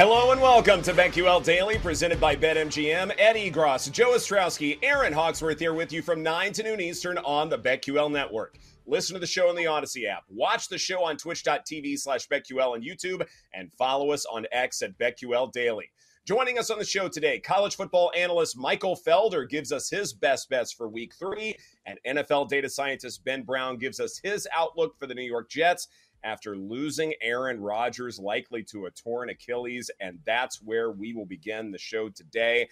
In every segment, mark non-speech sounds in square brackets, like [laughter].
Hello and welcome to BetQL Daily, presented by BetMGM. Ed Egros, Joe Ostrowski, Erin Hawksworth here with you from 9 to noon Eastern on the BetQL Network. Listen to the show on the Audacy app. Watch the show on twitch.tv slash BetQL and YouTube, and follow us on X at BetQL Daily. Joining us on the show today, college football analyst Michael Felder gives us his best bets for week three, and NFL data scientist Ben Brown gives us his outlook for the New York Jets after losing Aaron Rodgers, likely to a torn Achilles. And that's where we will begin the show today.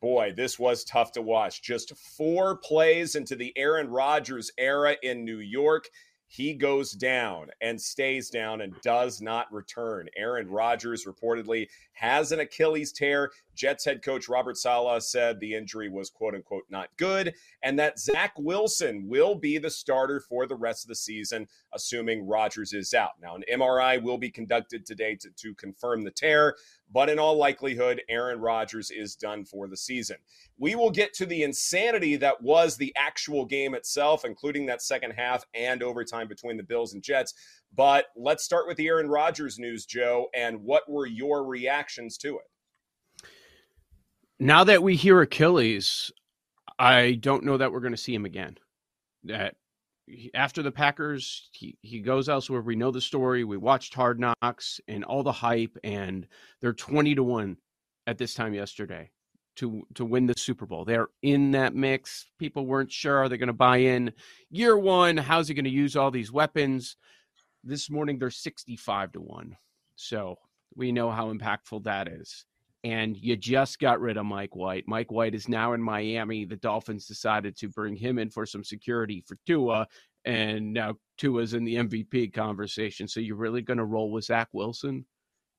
Boy, this was tough to watch. Just four plays into the Aaron Rodgers era in New York he goes down and stays down and does not return. Aaron Rodgers reportedly has an Achilles tear. Jets head coach Robert Saleh said the injury was quote unquote not good, and that Zach Wilson will be the starter for the rest of the season, assuming Rodgers is out. Now, an MRI will be conducted today to, to confirm the tear, but in all likelihood, Aaron Rodgers is done for the season. We will get to the insanity that was the actual game itself, including that second half and overtime between the Bills and Jets. But let's start with the Aaron Rodgers news, Joe. And what were your reactions to it? Now that we hear Achilles, I don't know that we're going to see him again. That after the Packers, he, he goes elsewhere. We know the story. We watched Hard Knocks and all the hype, and they're 20 to 1 at this time yesterday to to win the Super Bowl. They're in that mix. People weren't sure are they going to buy in year 1, how's he going to use all these weapons? This morning they're 65 to 1. So, we know how impactful that is. And you just got rid of Mike White. Mike White is now in Miami. The Dolphins decided to bring him in for some security for Tua, and now Tua's in the MVP conversation. So you're really going to roll with Zach Wilson?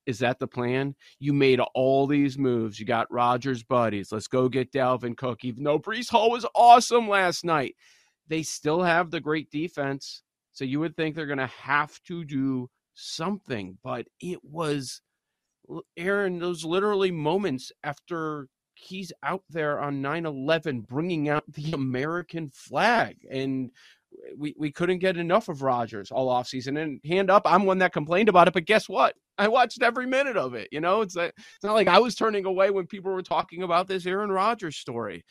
Is that the plan? You made all these moves. You got Rodgers buddies. Let's go get Dalvin Cook. Even though Breece Hall was awesome last night, they still have the great defense. So you would think they're going to have to do something, but it was Aaron, those literally moments after he's out there on 9-11 bringing out the American flag. And we, we couldn't get enough of Rodgers all offseason. And hand up, I'm one that complained about it, but guess what? I watched every minute of it. You know, it's, a, it's not like I was turning away when people were talking about this Aaron Rodgers story.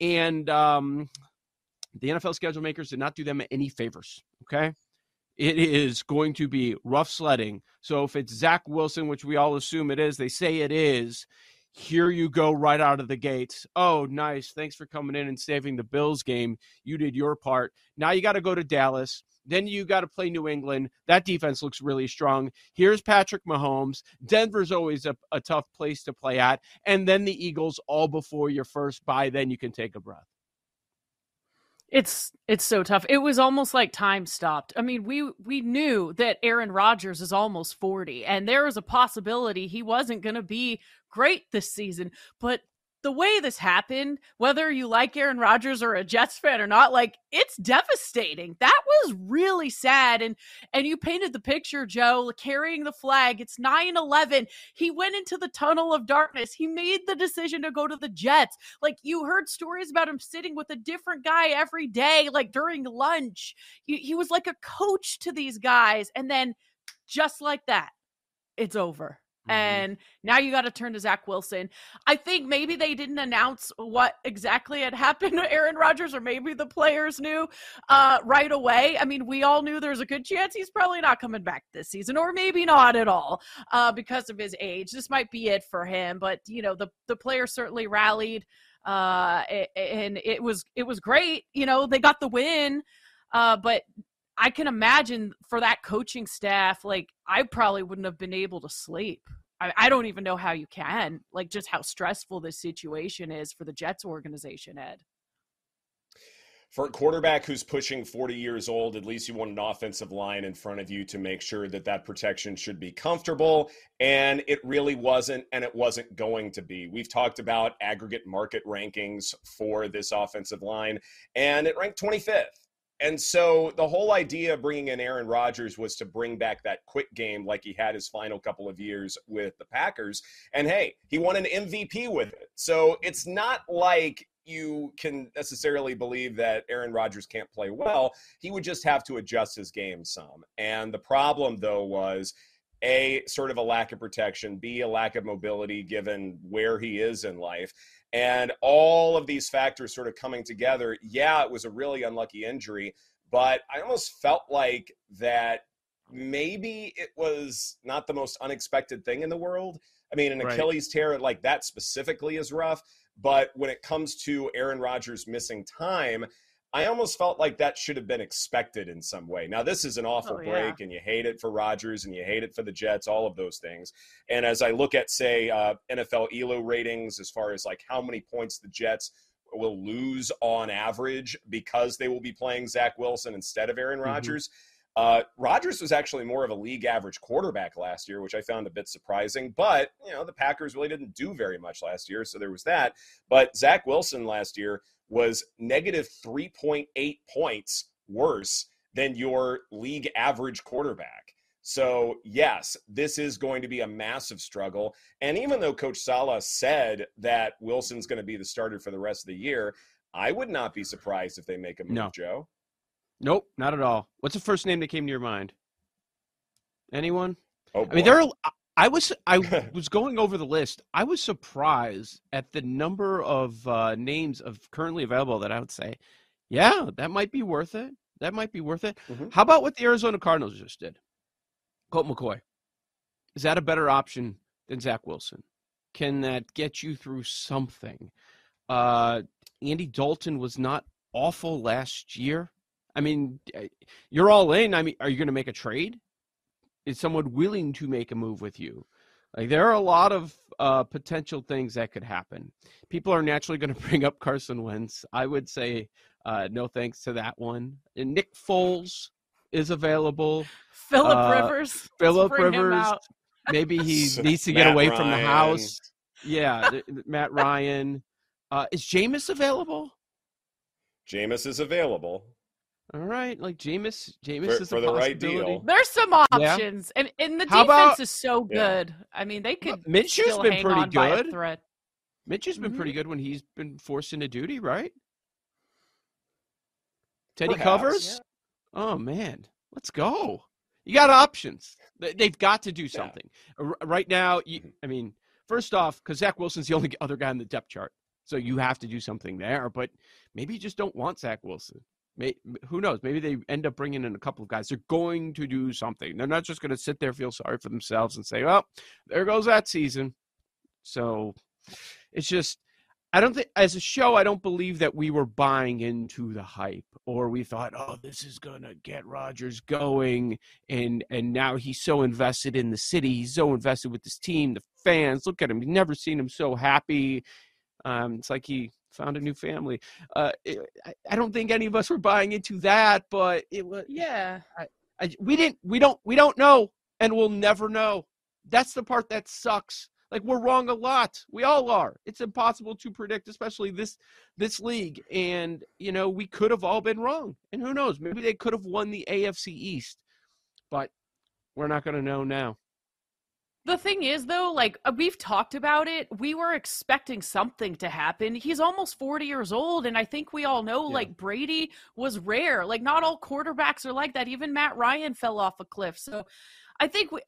And um, the NFL schedule makers did not do them any favors. Okay it is going to be rough sledding. So if it's Zach Wilson, which we all assume it is, they say it is. Here you go right out of the gates. Oh, nice. Thanks for coming in and saving the Bills game. You did your part. Now you got to go to Dallas. Then you got to play New England. That defense looks really strong. Here's Patrick Mahomes. Denver's always a, a tough place to play at. And then the Eagles all before your first bye. Then you can take a breath. It's it's so tough. It was almost like time stopped. I mean, we we knew that Aaron Rodgers is almost 40 and there was a possibility he wasn't going to be great this season, but the way this happened, whether you like Aaron Rodgers or a Jets fan or not, like it's devastating. That was really sad. And and you painted the picture, Joe, carrying the flag. It's 9-11. He went into the tunnel of darkness. He made the decision to go to the Jets. Like you heard stories about him sitting with a different guy every day, like during lunch. He, he was like a coach to these guys. And then just like that, it's over. Mm-hmm. And now you got to turn to Zach Wilson. I think maybe they didn't announce what exactly had [laughs] happened to Aaron Rodgers, or maybe the players knew uh, right away. I mean, we all knew there's a good chance he's probably not coming back this season, or maybe not at all uh, because of his age. This might be it for him. But you know, the the players certainly rallied, uh, and it was it was great. You know, they got the win. Uh, but I can imagine for that coaching staff, like I probably wouldn't have been able to sleep. I, I, don't even know how you can, like just how stressful this situation is for the Jets organization, Ed. For a quarterback who's pushing 40 years old, at least you want an offensive line in front of you to make sure that that protection should be comfortable. And it really wasn't, and it wasn't going to be. We've talked about aggregate market rankings for this offensive line, and it ranked 25th. And so the whole idea of bringing in Aaron Rodgers was to bring back that quick game like he had his final couple of years with the Packers. And hey, he won an MVP with it. So it's not like you can necessarily believe that Aaron Rodgers can't play well. He would just have to adjust his game some. And the problem, though, was a sort of a lack of protection, b a lack of mobility given where he is in life, and all of these factors sort of coming together. Yeah, it was a really unlucky injury, but I almost felt like that maybe it was not the most unexpected thing in the world. I mean, an Right. Achilles tear like that specifically is rough, but when it comes to Aaron Rodgers missing time, I almost felt like that should have been expected in some way. Now, this is an awful Oh, yeah. break, and you hate it for Rodgers and you hate it for the Jets, all of those things. And as I look at, say, uh, NFL ELO ratings, as far as like how many points the Jets will lose on average because they will be playing Zach Wilson instead of Aaron Mhm. Rodgers. Uh, Rodgers was actually more of a league average quarterback last year, which I found a bit surprising. But, you know, the Packers really didn't do very much last year, so there was that. But Zach Wilson last year was negative 3.8 points worse than your league average quarterback. So, yes, this is going to be a massive struggle. And even though Coach Saleh said that Wilson's going to be the starter for the rest of the year, I would not be surprised if they make a move, No. Joe. Nope, not at all. What's the first name that came to your mind? Anyone? Oh, I mean, there. Are, I was I [laughs] was going over the list. I was surprised at the number of uh, names of currently available that I would say, yeah, that might be worth it. That might be worth it. Mhm. How about what the Arizona Cardinals just did? Colt McCoy. Is that a better option than Zach Wilson? Can that get you through something? Uh, Andy Dalton was not awful last year. I mean, eh, you're all in. I mean, are you going to make a trade? Is someone willing to make a move with you? Like there are a lot of uh, potential things that could happen. People are naturally going [laughs] to bring up Carson Wentz. I would say uh, no thanks to that one. And Nick Foles is available. Philip Uh, Rivers. Philip Rivers. Maybe he [laughs] needs to get Matt away from the house. Yeah, th- th- Matt Ryan. Uh, is Jameis available? Jameis is available. All right, like Jameis. Jameis For- is for a the right possibility. deal. There's some options, and and the How defense about- is so Yeah. good. I mean, they could Minshew's still been hang pretty on by a good. thread. Mitch has been pretty good when he's been forced into duty, right? Teddy Perhaps. covers. Oh man, let's go. You got options. They- They've got to do something R- right now. You, Mhm. I mean, first off, because Zach Wilson's the [laughs] only other guy on the depth chart, so you have to do something there. But maybe you just don't want Zach Wilson. May, who knows? Maybe they end up bringing in a couple of guys. They're going to do something. They're not just going to sit there, feel sorry for themselves, and say, "Well, there goes that season." So it's just I don't think as a show I don't believe that we were buying into the hype or we thought oh this is going to get Rodgers going and and now he's so invested in the city he's so invested with this team the fans look at him you've never seen him so happy um it's like he found a new family. Uh it, I, I don't think any of us were buying into that but it was Yeah, I, we didn't we don't we don't know and we'll never know. That's the part that sucks. Like we're wrong a lot. We all are. It's impossible to predict especially this this league and you know we could have all been wrong and who knows? Maybe they could have won the afc east but we're not going to know now The thing is, though, like uh, we've talked about it, we were expecting something to happen. He's almost 40 years old, and I think we all know, Yeah. like, Brady was rare. Like, not all quarterbacks are like that. Even Matt Ryan fell off a cliff. So I think we.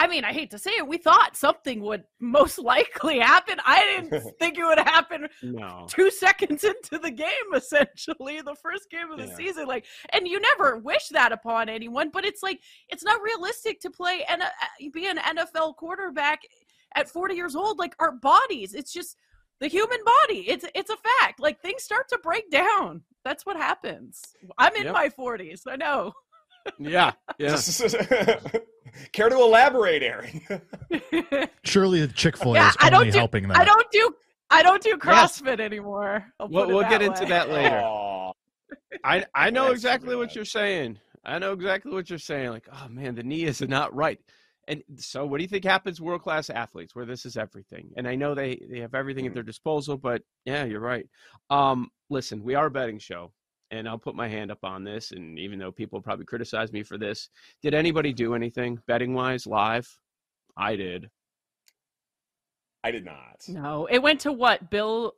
I mean, I hate to say it, we thought something would most [laughs] likely happen. I didn't [laughs] think it would happen no two seconds [laughs] into the game, essentially, the first game of the Yeah. season. Like, and you never wish that upon anyone, but it's like it's not realistic to play and uh, be an NFL quarterback at 40 years old. Like our bodies, it's just the human body. It's it's a fact. Like things start to break down. That's what happens. I'm in Yep. my 40s. I know. yeah yeah Care to elaborate, Erin? [laughs] Surely the Chick Fil A Yeah, is I don't only do- helping that. I don't do I don't do Yes. CrossFit anymore. I'll We'll- we'll get that into that later. Aw. I I know That's exactly what you're saying. I know exactly what you're saying. Like, oh man, the knee is not right. And so, what do you think happens? World class athletes, where this is everything. And I know they they have everything at Mhm. their disposal, but yeah, you're right. Um, listen, we are a betting show, and I'll put my hand up on this. And even though people probably criticize me for this, did anybody do anything betting wise live? I did. I did not. No, it went to what? Bill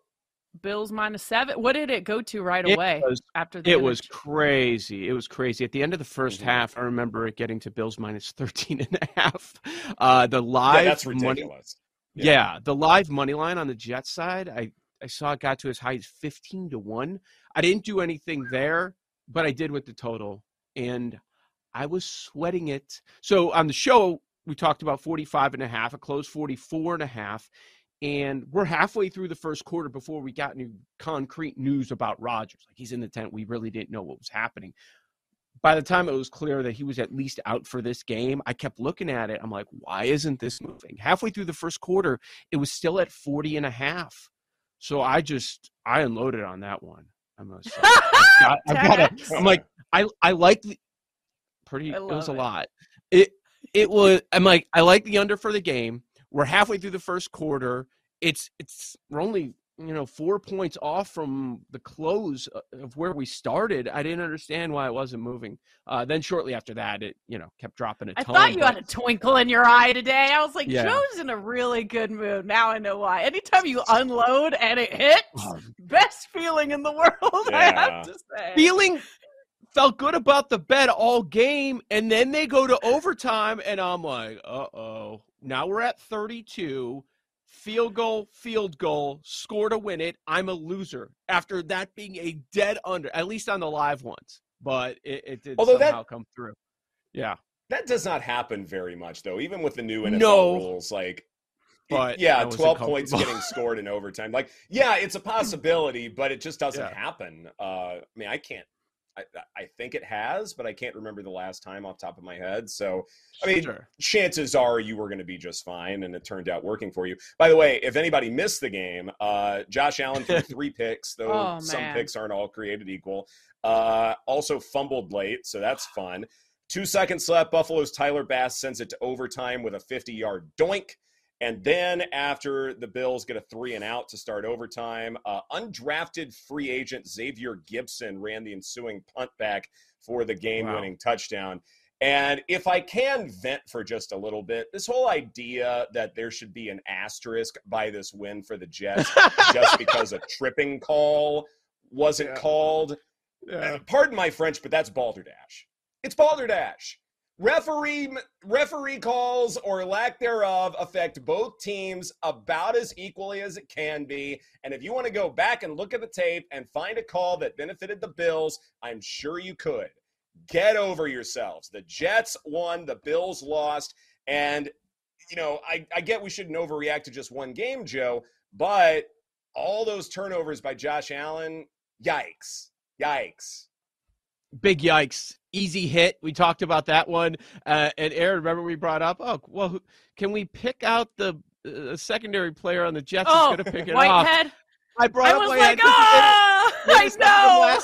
Bills minus seven. What did it go to right It away was- after the It other was crazy. It was crazy. At the end of the 1st Mhm. half, I remember it getting to Bills minus 13 and a half. Uh, the Yeah, live that's money, ridiculous. yeah. the live money line on the Jets side, I, I saw it got to as high as 15 to 1. I didn't do anything there, but I did with the total. And I was sweating it. So on the show, we talked about 45 and a half, a close 44 and a half. And we're halfway through the first quarter before we got any concrete news about Rodgers. Like he's in the tent. We really didn't know what was happening. By the time it was clear that he was at least out for this game, I kept looking at it. I'm like, why isn't this moving? Halfway through the first quarter, it was still at 40 and a half. So I just I unloaded on that one. I must say. I've [laughs] got, a, Tex. I'm like, I I like the pretty. It was a it. lot. It it was. I'm like, I like the under for the game. We're halfway through the first quarter. It's it's we're only you know four points off from the close of where we started. I didn't understand why it wasn't moving. Uh, then shortly after that, it you know kept dropping a I ton. I thought you but- had a twinkle in your eye today. I was like, Yeah. Joe's in a really good mood. Now I know why. Anytime you unload and it hits, Oh, best feeling in the [laughs] world, I have to say. feeling felt good about the bet all game and then they go to overtime and i'm like uh-oh now we're at 32 field goal field goal score to win it i'm a loser after that being a dead under at least on the live ones but it, it did Although that- somehow come through yeah That does not happen very much, though. Even with the new NFL No. rules, like, But yeah, twelve points getting scored in [laughs] overtime. Like, yeah, it's a possibility, but it just doesn't Yeah. happen. Uh, I mean, I can't. I, I think it has, but I can't remember the last time off the top of my head. So, I mean, Sure. chances are you were going to be just fine, and it turned out working for you. By the way, if anybody missed the game, uh, Josh Allen threw [laughs] three picks, though Oh, some man. picks aren't all created equal. Uh, also fumbled late, so that's fun. Two seconds left. Buffalo's Tyler Bass sends it to overtime with a 50 yard doink. And then after the Bills get a three and out to start overtime, uh, undrafted free agent Xavier Gipson ran the ensuing punt back for the game winning touchdown. And if I can vent for just a little bit, this whole idea that there should be an asterisk by this win for the Jets just [laughs] because a tripping call wasn't Yeah. called. yeah. Pardon my French, but that's balderdash. It's balderdash. Referee referee calls or lack thereof affect both teams about as equally as it can be. And if you want to go back and look at the tape and find a call that benefited the Bills, I'm sure you could. Get over yourselves. The Jets won, the Bills lost, and you know, I, I get we shouldn't overreact to just one game, Joe, but all those turnovers by Josh Allen, yikes. Yikes. Big yikes easy hit we talked about that one uh, and erin remember we brought up oh well who- can we pick out the uh, secondary player on the jets oh, going to pick it off Whitehead. i brought I up was Whitehead like, oh, I did it seven know.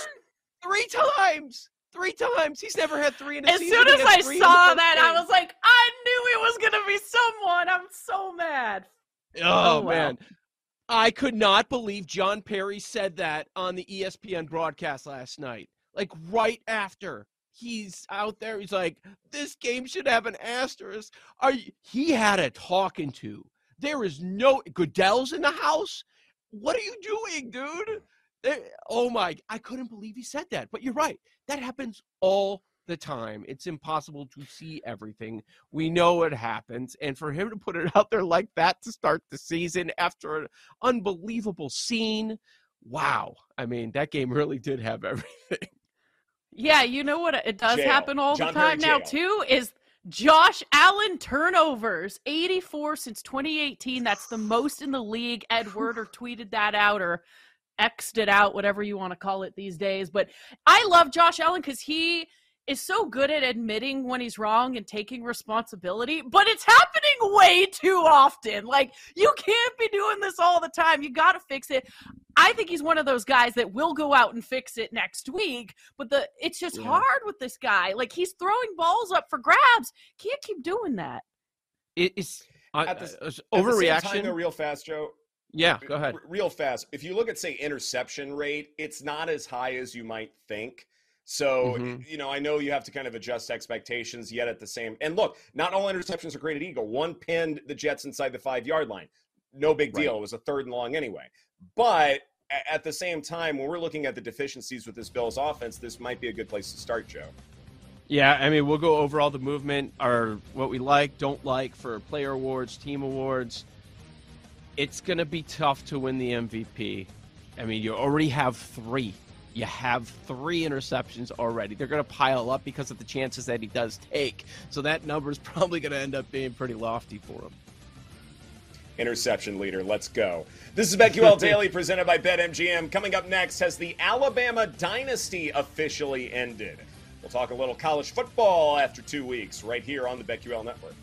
three times three times he's never had three in a As season soon as I three in the saw that, I was like, I knew it was gonna be someone. I'm so mad. Oh, Oh, man. I could not believe John Parry said that on the ESPN broadcast last night. Like right after he's out there, he's like, "This game should have an asterisk." Are you, he had a talking to? There is no Goodell's in the house. What are you doing, dude? There, oh my! I couldn't believe he said that. But you're right. That happens all the time. It's impossible to see everything. We know it happens. And for him to put it out there like that to start the season after an unbelievable scene, wow. I mean, that game really did have [laughs] everything. Yeah, you know what? It does Jail. happen all John the time now jail. too. Is Josh Allen turnovers 84 since 2018? That's the most in the league. Ed Werder tweeted that out or xed it out, whatever you want to call it these days. But I love Josh Allen because he is so good at admitting when he's wrong and taking responsibility, but it's happening way too often. Like, you can't be doing this all the time. You got to fix it. I think he's one of those guys that will go out and fix it next week, but the it's just Yeah. hard with this guy. Like he's throwing balls up for grabs. Can't keep doing that. It is uh, At the- uh, At the same overreaction. time, though, real fast, Joe. yeah, go ahead. real fast. If you look at say interception rate, it's not as high as you might think. So Mhm. you know, I know you have to kind of adjust expectations. Yet at the same, and look, not all interceptions are created equal. One pinned the Jets inside the five yard line. No big Right. deal. It was a third and long anyway. But at the same time, when we're looking at the deficiencies with this Bills offense, this might be a good place to start, Joe. Yeah, I mean, we'll go over all the movement, or what we like, don't like for player awards, team awards. It's going to be tough to win the MVP. I mean, you already have three. You have three interceptions already. They're going to pile up because of the chances that he does take. So that number is [laughs] probably going to end up being pretty lofty for him interception leader. Let's go. This is BetQL [laughs] Daily presented by BetMGM. Coming up next, has the Alabama dynasty officially ended? We'll talk a little college football after two weeks right here on the BetQL Network.